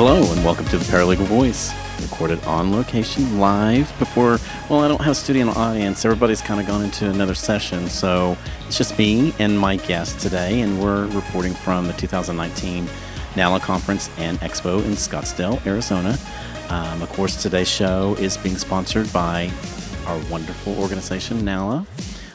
Hello, and welcome to the Paralegal Voice, recorded on location live before. Well, I don't have a studio audience. Everybody's kind of gone into another session, so it's just me and my guest today, and we're reporting from the 2019 NALA Conference and Expo in Scottsdale, Arizona. Um, of course, today's show is being sponsored by our wonderful organization, NALA,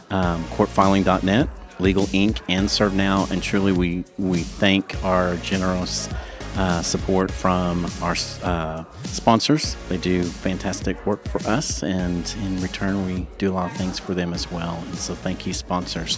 um, courtfiling.net, Legal Inc., and ServeNow. And truly, we, we thank our generous uh, support from our uh, sponsors. They do fantastic work for us, and in return, we do a lot of things for them as well. And so, thank you, sponsors.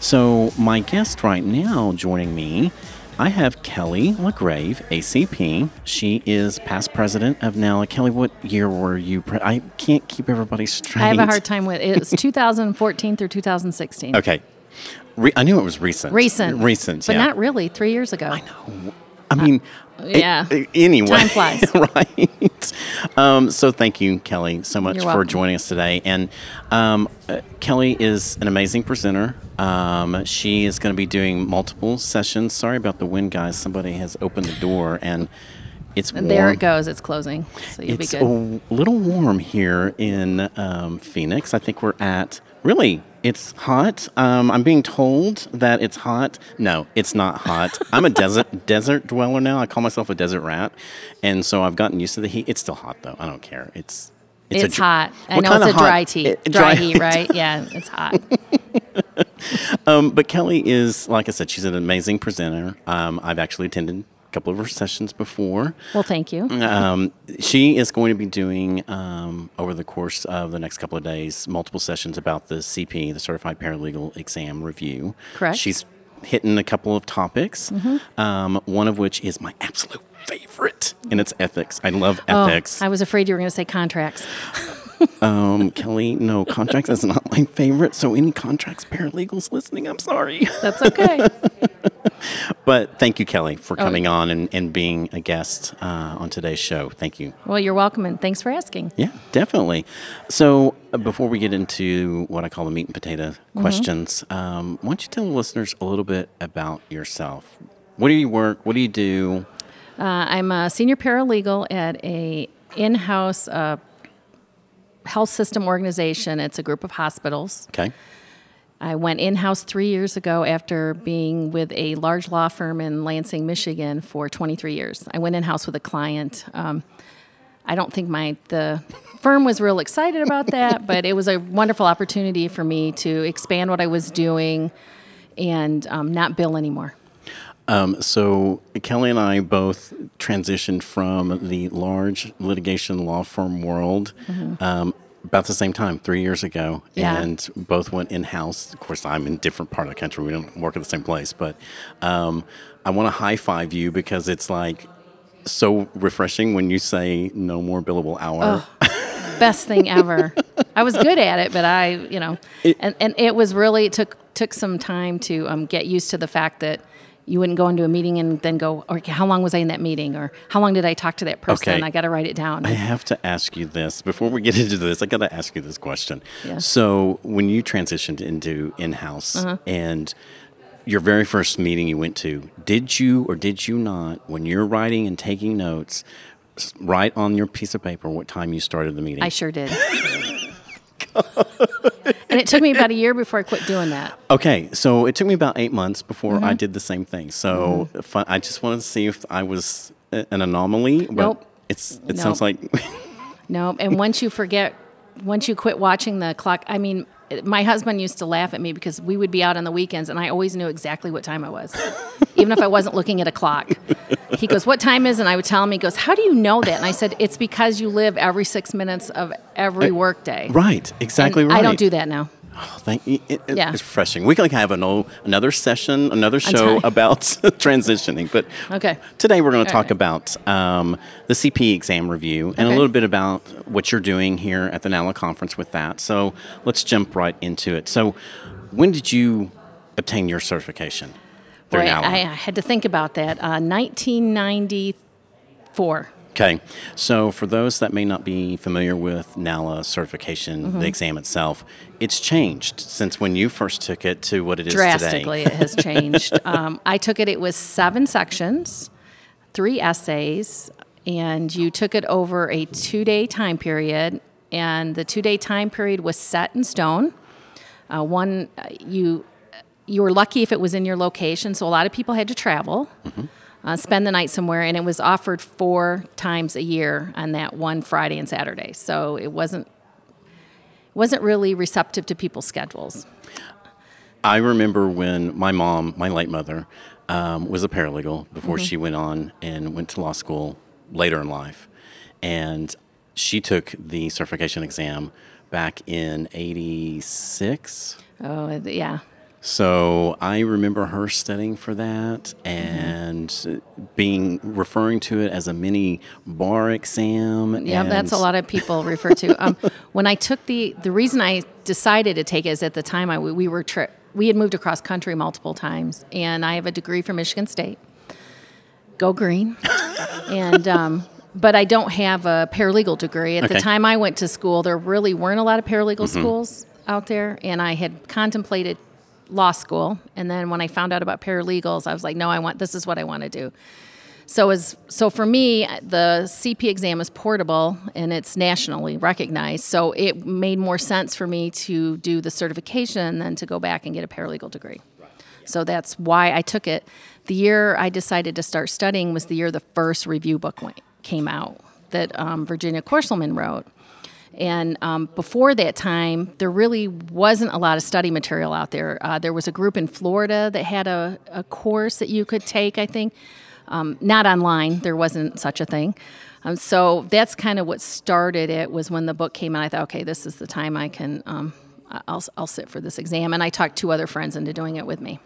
So, my guest right now joining me, I have Kelly LaGrave, ACP. She is past president of NALA. Kelly, what year were you? Pre- I can't keep everybody straight. I have a hard time with it. It was 2014 through 2016. Okay. Re- I knew it was recent. Recent. Recent, But yeah. not really. Three years ago. I know. I mean, a- yeah. anyway, Time flies. right? Um, so thank you, Kelly, so much for joining us today. And um, uh, Kelly is an amazing presenter. Um, she is going to be doing multiple sessions. Sorry about the wind, guys. Somebody has opened the door, and it's warm. There it goes. It's closing. So you'll It's be good. a little warm here in um, Phoenix. I think we're at really. It's hot. Um, I'm being told that it's hot. No, it's not hot. I'm a desert desert dweller now. I call myself a desert rat, and so I've gotten used to the heat. It's still hot though. I don't care. It's It's, a hot. I know it's a dry hot- heat. eh, dry heat, right? Yeah, it's hot. Um, but Kelly is, like I said, she's an amazing presenter. Um, I've actually attended couple of her sessions before. Well, thank you. Um, she is going to be doing um, over the course of the next couple of days multiple sessions about the CP, the Certified Paralegal Exam Review. Correct. She's hitting a couple of topics, um, one of which is my absolute favorite, and it's ethics. I love Oh, ethics. I was afraid you were going to say contracts. um, Kelly, no, contracts is not my favorite. So any contracts paralegals listening, I'm sorry. That's okay. But thank you, Kelly, for Oh. coming on and, and being a guest uh, on today's show. Thank you. well, you're welcome, and thanks for asking. Yeah, definitely. So uh, before we get into what I call the meat and potato Mm-hmm. questions, um, why don't you tell the listeners a little bit about yourself? What do you work? What do you do? Uh, I'm a senior paralegal at a in-house uh, health system organization. It's a group of hospitals. Okay. I went in house three years ago after being with a large law firm in Lansing, Michigan for 23 years. I went in house with a client. Um, I don't think my the firm was real excited about that, but it was a wonderful opportunity for me to expand what I was doing and um, not bill anymore. Um, so Kelly and I both transitioned from the large litigation law firm world um, about the same time, three years ago, Mm-hmm. Yeah. and both went in house. Of course, I'm in a different part of the country. We don't work at the same place, but um, I want to high five you because it's like so refreshing when you say no more billable hour. best thing ever. I was good at it, but I, you know, and, and it was really it took took some time to um, get used to the fact that you wouldn't go into a meeting and then go, okay, how long was I in that meeting, or how long did I talk to that person? Okay. I got to write it down. I have to ask you this before we get into this. I got to ask you this question. Yeah. So, when you transitioned into in-house Uh-huh. and your very first meeting you went to, did you or did you not, when you're writing and taking notes, write on your piece of paper what time you started the meeting? I sure did. and it took me about a year before I quit doing that. okay, so it took me about eight months before Mm-hmm. I did the same thing. So, fun, I just wanted to see if I was an anomaly. But Nope. It's it sounds like No, and once you forget, once you quit watching the clock, I mean, my husband used to laugh at me because we would be out on the weekends and I always knew exactly what time I was, even if I wasn't looking at a clock. He goes, What time is it? And I would tell him, He goes, How do you know that? And I said, It's because you live every six minutes of every uh, workday. right, exactly And right. I don't do that now. Oh, thank you. It, it- Yeah. It's refreshing. We can like have an, o- another session, another show about transitioning. But Okay. today we're going to talk right. about um, the CP exam review and a little bit about what you're doing here at the NALA conference with that. So let's jump right into it. So, when did you obtain your certification? Boy, NALA? I, I had to think about that. Uh, 1994. Okay, so for those that may not be familiar with NALA certification, Mm-hmm. the exam itself, it's changed since when you first took it to what it is drastically today. it has changed um, i took it it was seven sections three essays, and you took it over a two day time period. And the two day time period was set in stone. Uh, one, uh, you you were lucky if it was in your location, so a lot of people had to travel, mm-hmm. Uh, spend the night somewhere, and it was offered four times a year on that one Friday and Saturday. So it wasn't wasn't really receptive to people's schedules. I remember when my mom, my late mother, um, was a paralegal before mm-hmm. she went on and went to law school later in life, and she took the certification exam back in '86. Oh yeah, so I remember her studying for that and mm-hmm. being referring to it as a mini bar exam. Yeah, that's a lot of people refer to. Um, when I took the the reason I decided to take it is at the time I we were tri- we had moved across country multiple times, and I have a degree from Michigan State. Go green, and. Um, but I don't have a paralegal degree. At okay. the time I went to school, there really weren't a lot of paralegal mm-hmm. schools out there, and I had contemplated law school. And then when I found out about paralegals, I was like, no, I want this is what I want to do. So as so for me, the CP exam is portable and it's nationally recognized. So it made more sense for me to do the certification than to go back and get a paralegal degree. So that's why I took it. The year I decided to start studying was the year the first review book went, came out that um, Virginia Koerselman wrote. And um, before that time, there really wasn't a lot of study material out there. Uh, there was a group in Florida that had a, a course that you could take, I think. Um, not online, there wasn't such a thing. Um, so that's kind of what started it was when the book came out. I thought, okay, this is the time I can, um, I'll, I'll sit for this exam. And I talked two other friends into doing it with me.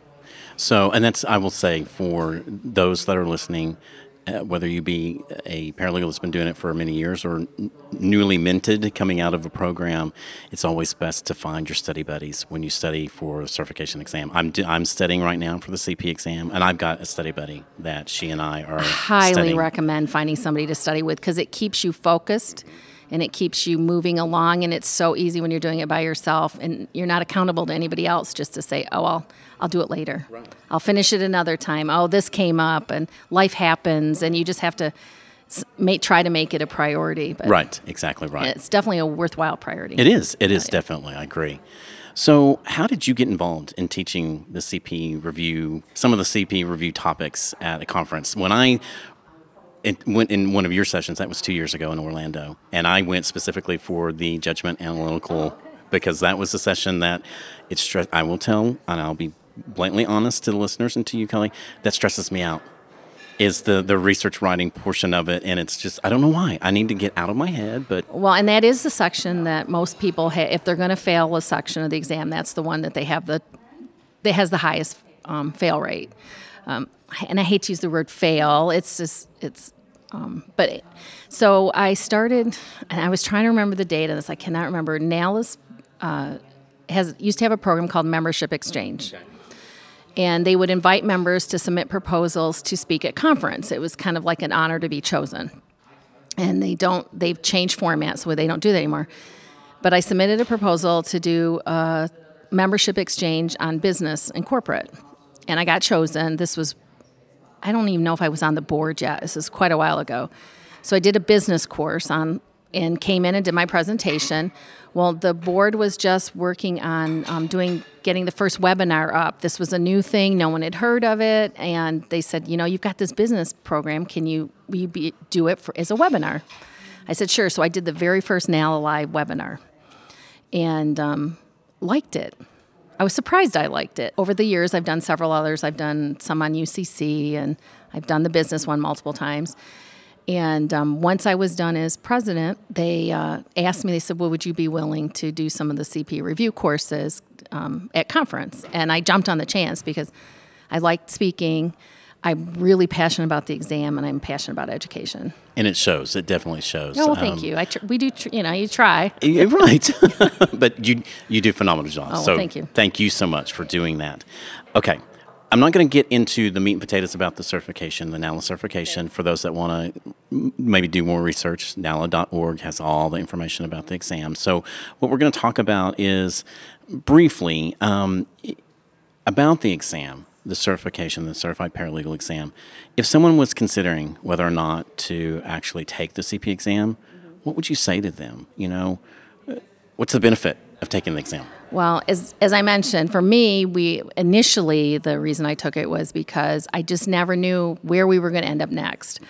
So, and that's, I will say, for those that are listening, uh, whether you be a paralegal that's been doing it for many years or n- newly minted coming out of a program, it's always best to find your study buddies when you study for a certification exam. I'm, do, I'm studying right now for the CP exam, and I've got a study buddy that she and I are highly studying. recommend finding somebody to study with because it keeps you focused and it keeps you moving along and it's so easy when you're doing it by yourself and you're not accountable to anybody else just to say oh i'll i'll do it later right. i'll finish it another time oh this came up and life happens and you just have to may, try to make it a priority but right exactly right it's definitely a worthwhile priority it is it is yeah. definitely i agree so, how did you get involved in teaching the CP review, some of the CP review topics at a conference? When I it went in one of your sessions. That was two years ago in Orlando, and I went specifically for the judgment analytical because that was the session that it stress. I will tell, and I'll be blatantly honest to the listeners and to you, Kelly. That stresses me out. Is the the research writing portion of it, and it's just I don't know why. I need to get out of my head, but well, and that is the section that most people ha- if they're going to fail a section of the exam, that's the one that they have the that has the highest um, fail rate. Um, and I hate to use the word fail. It's just it's um, but so I started, and I was trying to remember the date of this. I cannot remember. NALA's uh, has used to have a program called Membership Exchange. And they would invite members to submit proposals to speak at conference. It was kind of like an honor to be chosen. And they don't, they've changed formats so they don't do that anymore. But I submitted a proposal to do a membership exchange on business and corporate. And I got chosen. This was I don't even know if I was on the board yet. This is quite a while ago. So I did a business course on and came in and did my presentation. Well, the board was just working on um, doing getting the first webinar up. This was a new thing; no one had heard of it, and they said, you know, you've got this business program. Can you you be, do it for, as a webinar? I said, sure. So I did the very first NALA Live webinar, and um, liked it. I was surprised I liked it. Over the years, I've done several others. I've done some on UCC, and I've done the business one multiple times. And um, once I was done as president, they uh, asked me, they said, Well, would you be willing to do some of the CP review courses um, at conference? And I jumped on the chance because I liked speaking. I'm really passionate about the exam, and I'm passionate about education. And it shows. It definitely shows. Oh, well, thank um, you. I tr- we do. Tr- you know, you try. right, but you you do phenomenal job. Oh, so thank you. Thank you so much for doing that. Okay. I'm not going to get into the meat and potatoes about the certification, the NALA certification. For those that want to maybe do more research, NALA.org has all the information about the exam. So, what we're going to talk about is briefly um, about the exam the certification, the certified paralegal exam. If someone was considering whether or not to actually take the CP exam, what would you say to them? You know, uh, what's the benefit of taking the exam? Well, as as I mentioned, for me, we initially the reason I took it was because I just never knew where we were going to end up next.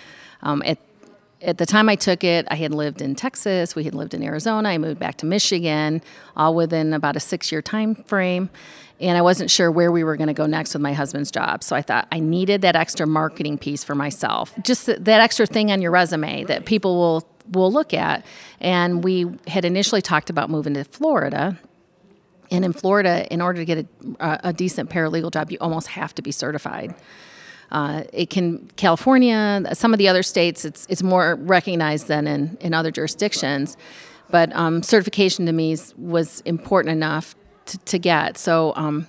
Um, at at the time I took it, I had lived in Texas, we had lived in Arizona, I moved back to Michigan, all within about a six year time frame. And I wasn't sure where we were going to go next with my husband's job. So I thought I needed that extra marketing piece for myself. Just that, that extra thing on your resume that people will will look at. And we had initially talked about moving to Florida. And in Florida, in order to get a, a decent paralegal job, you almost have to be certified. Uh, it can California, some of the other states, it's it's more recognized than in in other jurisdictions. But um, certification to me was important enough to, to get. So um,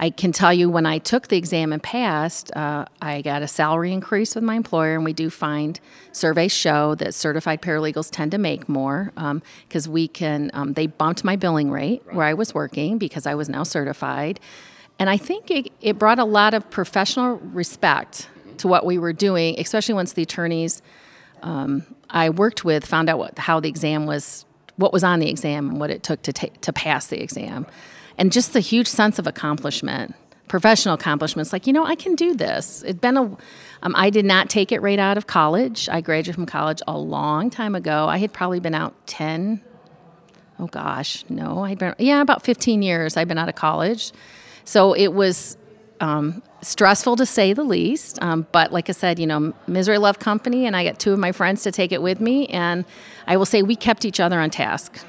I can tell you when I took the exam and passed, uh, I got a salary increase with my employer, and we do find surveys show that certified paralegals tend to make more because um, we can. Um, they bumped my billing rate where I was working because I was now certified, and I think it, it brought a lot of professional respect to what we were doing, especially once the attorneys um, I worked with found out what, how the exam was, what was on the exam, and what it took to ta- to pass the exam, and just the huge sense of accomplishment, professional accomplishments. Like you know, I can do this. It'd been a, um, I did not take it right out of college. I graduated from college a long time ago. I had probably been out ten. Oh gosh, no, I'd been yeah about fifteen years. I'd been out of college so it was um, stressful to say the least. Um, but like I said, you know, misery love company, and I got two of my friends to take it with me. And I will say we kept each other on task.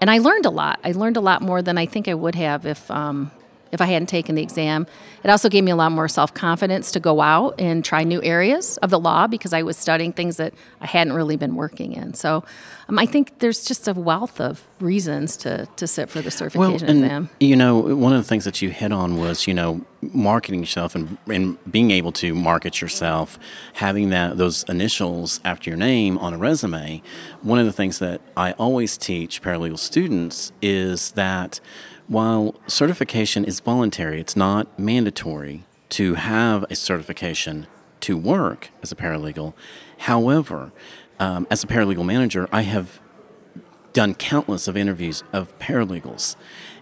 And I learned a lot. I learned a lot more than I think I would have if um, if I hadn't taken the exam. It also gave me a lot more self confidence to go out and try new areas of the law because I was studying things that I hadn't really been working in. So um, I think there's just a wealth of reasons to, to sit for the certification well, and, exam. You know, one of the things that you hit on was, you know, marketing yourself and, and being able to market yourself, having that those initials after your name on a resume. One of the things that I always teach paralegal students is that while certification is voluntary, it's not mandatory to have a certification to work as a paralegal. However, um, as a paralegal manager, I have done countless of interviews of paralegals.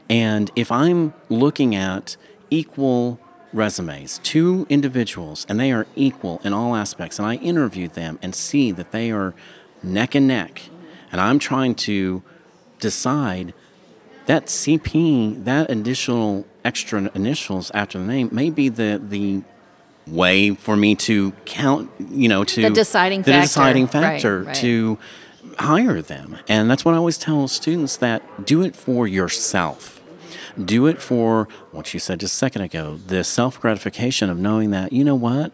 And if I'm looking at equal resumes, two individuals, and they are equal in all aspects, and I interview them and see that they are neck and neck, and I'm trying to decide that CP, that additional extra initials after the name, may be the the way for me to count. You know, to the deciding the factor. deciding factor right, right. to hire them. And that's what I always tell students: that do it for yourself. Do it for what you said just a second ago the self gratification of knowing that, you know what,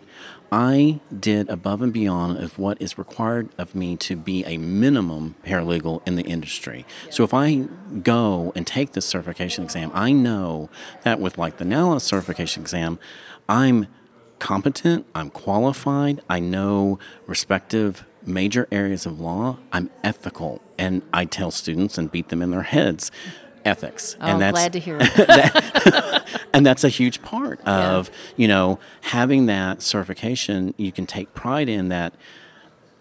I did above and beyond of what is required of me to be a minimum paralegal in the industry. So if I go and take this certification exam, I know that with like the NALA certification exam, I'm competent, I'm qualified, I know respective major areas of law, I'm ethical, and I tell students and beat them in their heads ethics. Oh, and that's, glad to hear it. and that's a huge part of yeah. you know having that certification. You can take pride in that.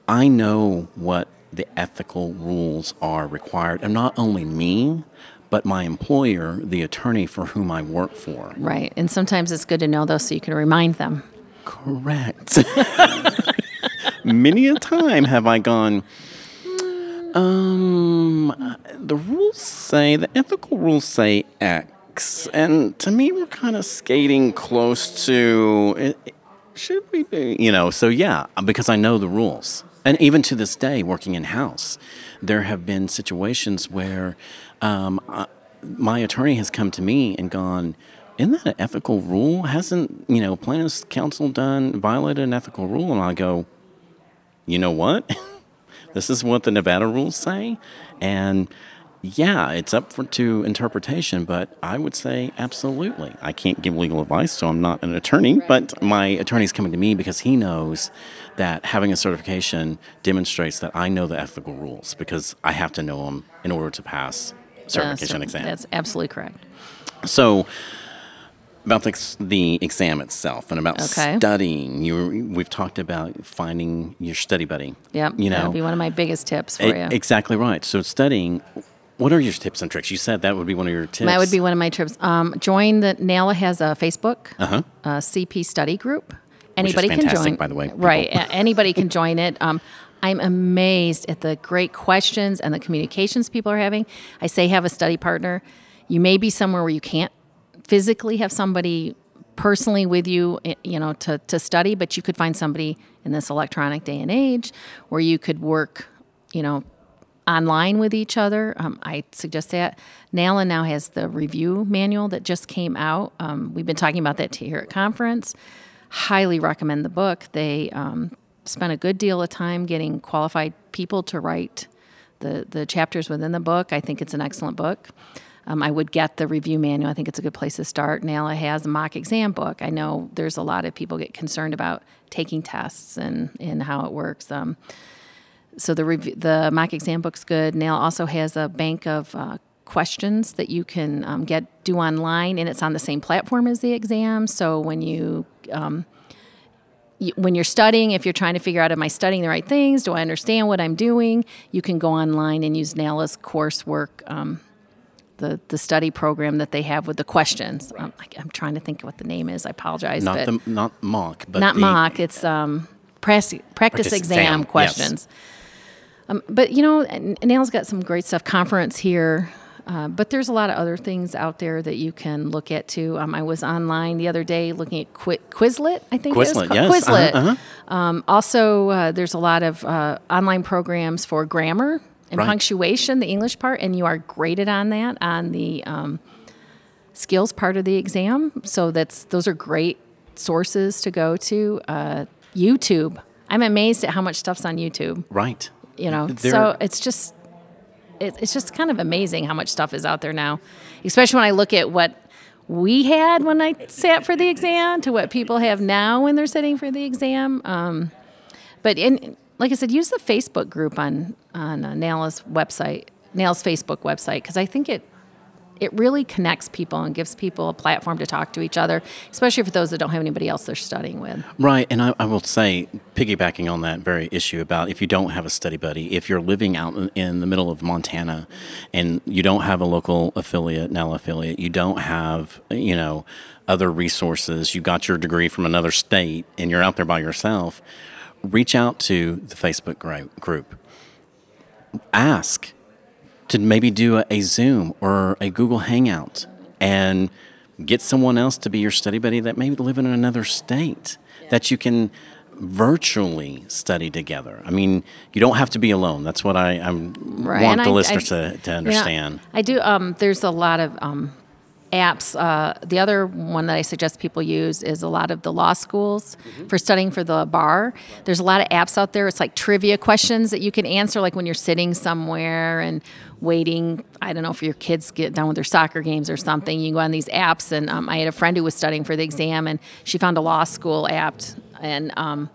I know what the ethical rules are required, and not only me, but my employer, the attorney for whom I work for. Right, and sometimes it's good to know those so you can remind them. Correct. Many a time have I gone um, the rules say the ethical rules say X, and to me, we're kind of skating close to. It, should we be? You know, so yeah, uh, because I know the rules, and even to this day, working in house, there have been situations where um, I, my attorney has come to me and gone. Isn't that an ethical rule? Hasn't you know plaintiff's counsel done violated an ethical rule? And I go, you know what? This is what the Nevada rules say. And yeah, it's up for, to interpretation, but I would say absolutely. I can't give legal advice, so I'm not an attorney, right. but my attorney is coming to me because he knows that having a certification demonstrates that I know the ethical rules because I have to know them in order to pass certification uh, exam. That's absolutely correct. So, about the, the exam itself and about Okay. studying. You we've talked about finding your study buddy. Yep. You know, That'd be one of my biggest tips for E- you. exactly right. So studying. What are your tips and tricks? You said that would be one of your tips. That would be one of my trips. Um, join the NALA has a Facebook Uh-huh. uh, CP study group. Anybody can fantastic, join. by the way, people. Right. Anybody can join it. Um, I'm amazed at the great questions and the communications people are having. I say have a study partner. You may be somewhere where you can't physically have somebody personally with you, eh, you know, to, to study, but you could find somebody in this electronic day and age where you could work, you know, online with each other. Um, I suggest that. NALA now has the review manual that just came out. Um, we've been talking about that here at conference. Highly recommend the book. They um, spent a good deal of time getting qualified people to write the, the chapters within the book. I think it's an excellent book. Um, I would get the review manual. I think it's a good place to start. NALA has a mock exam book. I know there's a lot of people get concerned about taking tests and, and how it works. So the rev- the mock exam book's good. NALA also has a bank of uh, questions that you can um, get do online, and it's on the same platform as the exam. So when you um, you- when you're studying, if you're trying to figure out, am I studying the right things? Do I understand what I'm doing? You can go online and use NALA's coursework, um, the the study program that they have with the questions. Um, I, I'm trying to think what the name is. I apologize. not the not mock, but not the, mock. It's um, practice, practice, Practice exam, exam, yes. Um, but you know, NALA's got some great stuff. Conference here. Uh, but there's a lot of other things out there that you can look at too. Um, I was online the other day looking at Qu- Quizlet. I think it Quizlet, called- yes. Uh-huh, Quizlet. uh-huh. Um, also, uh, there's a lot of uh, online programs for grammar and Right. punctuation, the English part, and you are graded on that on the um, skills part of the exam. So that's those are great sources to go to. Uh, YouTube. I'm amazed at how much stuff's on YouTube. Right. You know, There- so it's just it, it's just kind of amazing how much stuff is out there now, especially when I look at what we had when I sat for the exam to what people have now when they're sitting for the exam. Um, but in like I said, use the Facebook group on on uh, NALA's website, NALA's Facebook website, because I think it it really connects people and gives people a platform to talk to each other, especially for those that don't have anybody else they're studying with. Right, and I, I will say, piggybacking on that very issue about if you don't have a study buddy, if you're living out in, the middle of Montana, and you don't have a local affiliate, now affiliate, you don't have, you know, other resources, you got your degree from another state, and you're out there by yourself, reach out to the Facebook group. Ask to maybe do a, a Zoom or a Google Hangout and get someone else to be your study buddy that may live in another state that you can virtually study together. I mean, you don't have to be alone. That's what I I'm, Right, want and the I- listeners I- to, to Yeah, understand. I do. Um, there's a lot of um, apps. Uh, the other one that I suggest people use is a lot of the law schools Mm-hmm. for studying for the bar. There's a lot of apps out there. It's like trivia questions that you can answer, like when you're sitting somewhere and waiting. I don't know if your kids get done with their soccer games or something. You go on these apps, and um, I had a friend who was studying for the exam, and she found a law school app, and um,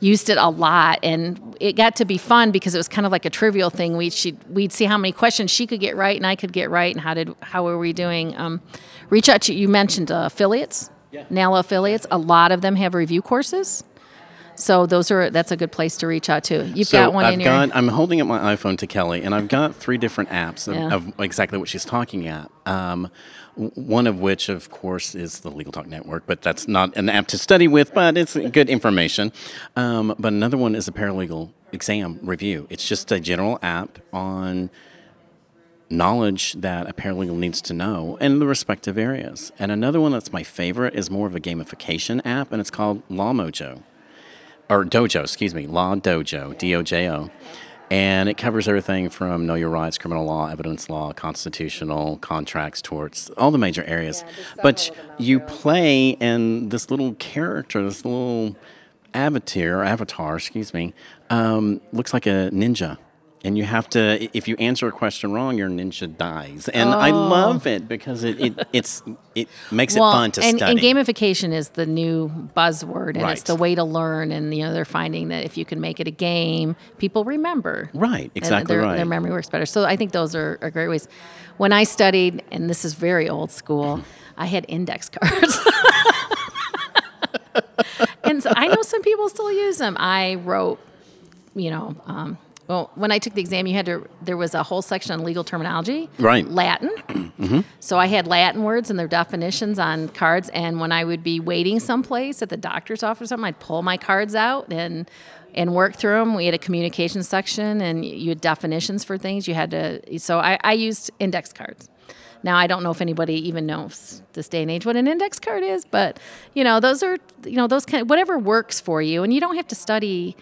used it a lot. And it got to be fun because it was kind of like a trivial thing. We'd we'd see how many questions she could get right and I could get right and how did how were we doing? Um, reach out to you mentioned uh, affiliates. NALA affiliates. A lot of them have review courses so those are that's a good place to reach out to you've So got one I've in your got I'm holding up my iPhone to Kelly, and I've got three different apps of, Yeah. of exactly what she's talking at. Um, one of which, of course, is the Legal Talk Network, but that's not an app to study with, but it's good information. Um, but another one is a paralegal exam review. It's just a general app on knowledge that a paralegal needs to know in the respective areas. And another one that's my favorite is more of a gamification app, and it's called Law Mojo or Dojo, excuse me, Law Dojo, D O J O. And it covers everything from know your rights, criminal law, evidence law, constitutional, contracts, torts, all the major areas. but you play, in this little character, this little avatar, avatar, excuse me, um, looks like a ninja. And you have to, if you answer a question wrong, your ninja dies. And I love it because it, it it's it makes it fun to and, study. and gamification is the new buzzword, and Right. it's the way to learn. And you know, they're finding that if you can make it a game, people remember. Right, exactly their, right. Their memory works better. So I think those are, are great ways. When I studied, and this is very old school, I had index cards. and so I know some people still use them. I wrote, you know, um, well, when I took the exam, you had to. There was a whole section on legal terminology, Right. Latin. Mm-hmm. So I had Latin words and their definitions on cards. And when I would be waiting someplace at the doctor's office or something, I'd pull my cards out and and work through them. We had a communication section, and you had definitions for things. You had to. So I, I used index cards. Now I don't know if anybody even knows this day and age what an index card is, but you know those are you know those kind of, whatever works for you, and you don't have to study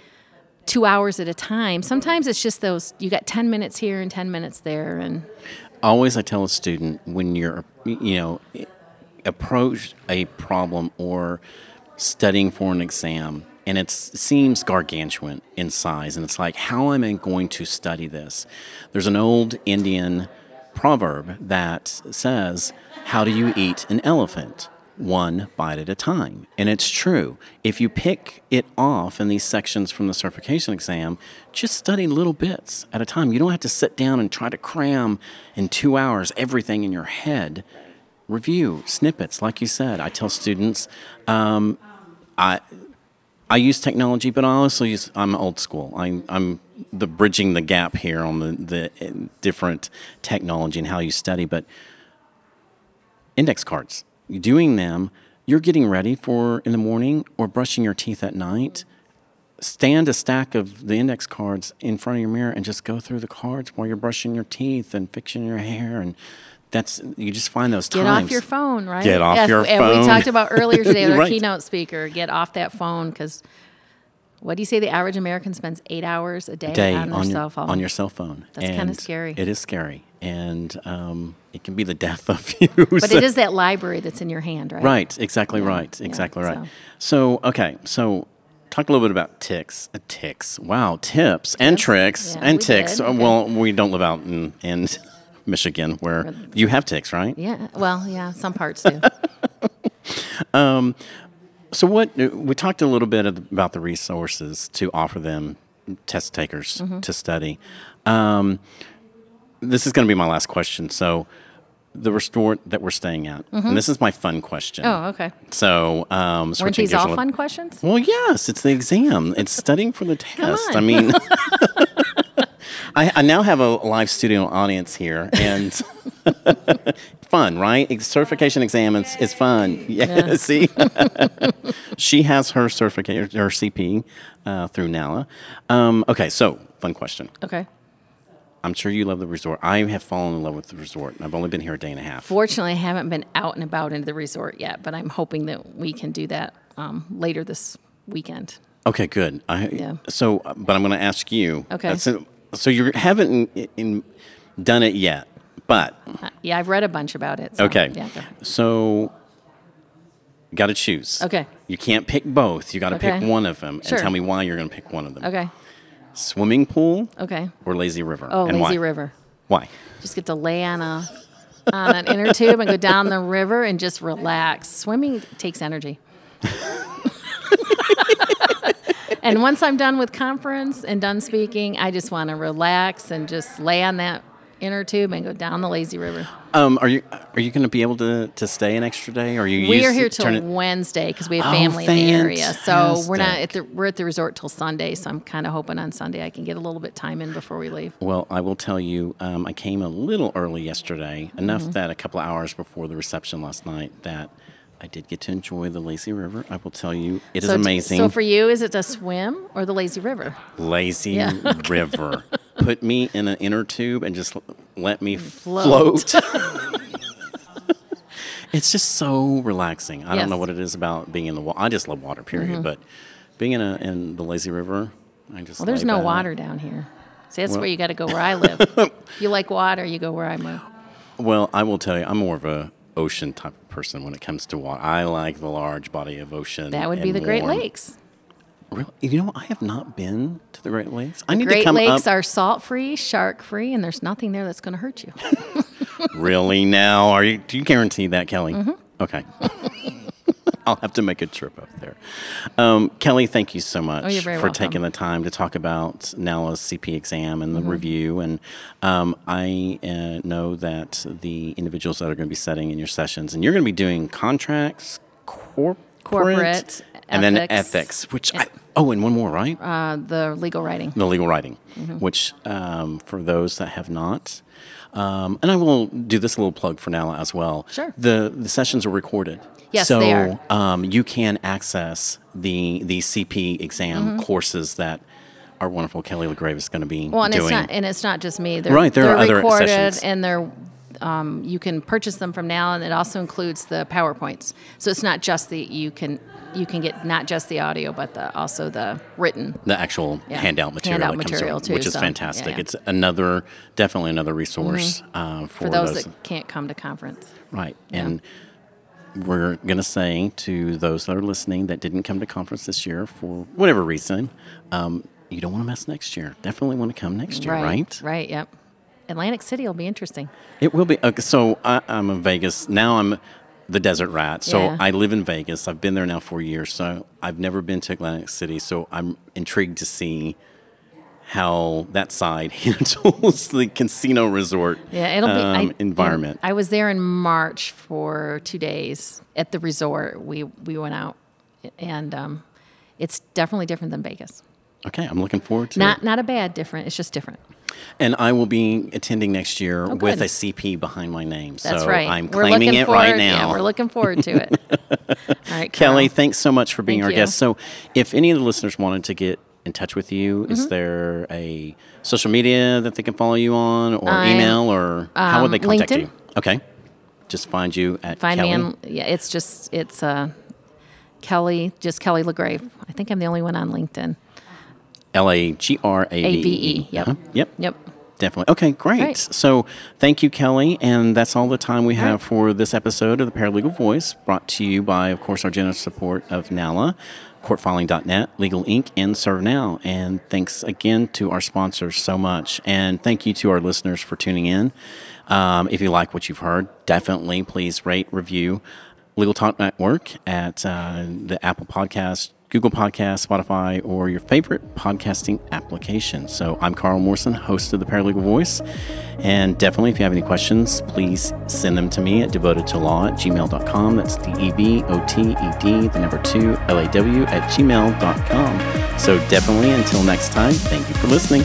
two hours at a time. Sometimes it's just those you got ten minutes here and ten minutes there, and always I tell a student when you're, you know, approach a problem or studying for an exam and it seems gargantuan in size and it's like how am i going to study this there's an old indian proverb that says how do you eat an elephant one bite at a time. And it's true. If you pick it off in these sections from the certification exam just study little bits at a time. You don't have to sit down and try to cram in two hours everything in your head. Review snippets like you said. I tell students um, i i use technology but i also use i'm old school. I, i'm the bridging the gap here on the, the uh, different technology and how you study but index cards doing them you're getting ready for in the morning or brushing your teeth at night stand a stack of the index cards in front of your mirror and just go through the cards while you're brushing your teeth and fixing your hair and that's you just find those get times Get off your phone, right? Get off your And phone. we talked about earlier today with our Right. keynote speaker. Get off that phone because what do you say? The average American spends eight hours a day, day on their on your, cell phone. on your cell phone That's kinda scary. it is scary and um, it can be the death of you but it is that library that's in your hand, right? Right, exactly Yeah, right, yeah, exactly right. so. So, okay, so talk a little bit about ticks. Uh, ticks, wow, tips and tricks Yeah, and we ticks. Uh, Well, we don't live out in, in Michigan where you have ticks, right? Yeah. Well, yeah. Some parts do. So, what uh, we talked a little bit about the resources to offer them test takers Mm-hmm. to study. Um, this is going to be my last question. So, the resort that we're staying at, and this is my fun question. Mm-hmm. oh, okay. So, um, Weren't these all fun questions? Well, yes, it's the exam. It's studying for the test. I mean, I, I now have a live studio audience here, and fun, right? Certification exam is, is fun. Yeah, see, she has her certification, her CP uh, through NALA. Um, okay, so fun question. Okay. I'm sure you love the resort. I have fallen in love with the resort. and I've only been here a day and a half. Fortunately, I haven't been out and about into the resort yet, but I'm hoping that we can do that um, later this weekend. Okay, good. I, Yeah. So, but I'm going to ask you. Okay. So, so you haven't in, in, done it yet, but Uh, yeah, I've read a bunch about it. so, okay. Yeah. go. So, got to choose. Okay. You can't pick both. You got to pick one of them, Sure. and tell me why you're going to pick one of them. Okay. Swimming pool Okay. or lazy river. Oh, and lazy why? river. Why? Just get to lay on a on an inner tube and go down the river and just relax. Swimming takes energy. and once I'm done with conference and done speaking, I just want to relax and just lay on that inner tube and go down the lazy river. Um, are you are you going to be able to, to stay an extra day? Or are you We are here till it- Wednesday because we have Oh, family in the area. So we're not at the we're at the resort till Sunday. So I'm kind of hoping on Sunday I can get a little bit time in before we leave. Well, I will tell you, um, I came a little early yesterday, enough Mm-hmm. that a couple of hours before the reception last night that I did get to enjoy the lazy river. I will tell you, it is so, amazing. So for you, is it the swim or the lazy river? lazy Yeah. river. Put me in an inner tube and just let me float. Float. it's just so relaxing. I don't know Mm-hmm. what it is about being in the water. I just love water, period. But being in a in the lazy river, I just Well, there's no back. water down here. See, that's Well- where you got to go where I live. if you like water, you go where I live. Well, I will tell you, I'm more of a ocean type of person when it comes to water. I like the large body of ocean. That would be the Great. Lakes. Really? You know, I have not been to the Great Lakes. I need to Great come Lakes up. are salt free, shark free, and there's nothing there that's going to hurt you. really now? Are you? Do you guarantee that, Kelly? Mm-hmm. Okay. I'll have to make a trip up there. Um, Kelly, thank you so much Oh, for welcome. taking the time to talk about Nala's CP exam and the Mm-hmm. review. And um, I uh, know that the individuals that are going to be setting in your sessions, and you're going to be doing contracts, corporate, Corporate, and then ethics. ethics. Which I, oh, and one more, right? Uh, the legal writing. the legal writing, Mm-hmm. which um, for those that have not, um, and I will do this little plug for Nala as well. Sure. The the sessions are recorded. Yes, so, they are. Um, you can access the the CP exam courses that our wonderful Kelly LaGrave is going to be Mm-hmm. Well, and doing. it's not, and it's not just me. They're, Right, there they're are other recorded, sessions. and they're. Um, you can purchase them from now, and it also includes the powerpoints. So it's not just the you can you can get not just the audio, but the also the written. the actual Yeah. handout material Handout material, out, too, which is so, fantastic. yeah. Mm-hmm. It's another definitely another resource uh, for, for those, that can't come to conference. Right. And we're going to say to those that are listening that didn't come to conference this year for whatever reason, um, you don't want to mess next year. Definitely want to come next year, right? Right. Yep. Atlantic City will be interesting. It will be. Okay, so I, I'm in Vegas. Now I'm the desert rat. So Yeah. I live in Vegas. I've been there now for years. So I've never been to Atlantic City. So I'm intrigued to see how that side handles the casino resort Yeah, it'll be um, I, environment. I was there in March for two days at the resort. We we went out, and um, it's definitely different than Vegas. okay, I'm looking forward to it. Not not a bad different. It's just different. And I will be attending next year with Oh, good. a CP behind my name. That's so right. I'm We're claiming it right now. Yeah, we're looking forward to it. All right, Kelly, thanks so much for being Thank our you. guest. So, if any of the listeners wanted to get in touch with you, Mm-hmm. is there a social media that they can follow you on, or I'm, email, or how would they um, contact LinkedIn. you? Okay, just find you at Find Kelly. me on. Yeah, it's just it's uh, Kelly, just Kelly LaGrave. I think I'm the only one on LinkedIn. L A G R A V E. Yep. Uh-huh. Yep. Yep. Definitely. Okay, great. Right. So thank you, Kelly. And that's all the time we have for this episode of the Paralegal Voice, brought to you by, of course, our generous support of NALA, courtfiling.net, Legal Inc., and ServeNow. And thanks again to our sponsors so much. And thank you to our listeners for tuning in. Um, if you like what you've heard, definitely please rate, review Legal Talk Network at uh, the Apple Podcast, Google Podcast, Spotify, or your favorite podcasting application. So I'm Carl Morrison, host of the Paralegal Voice. And definitely, if you have any questions, please send them to me at devotedtolaw at gmail.com. That's D E V O T E D, the number two, L A W at gmail.com. So definitely, until next time, thank you for listening.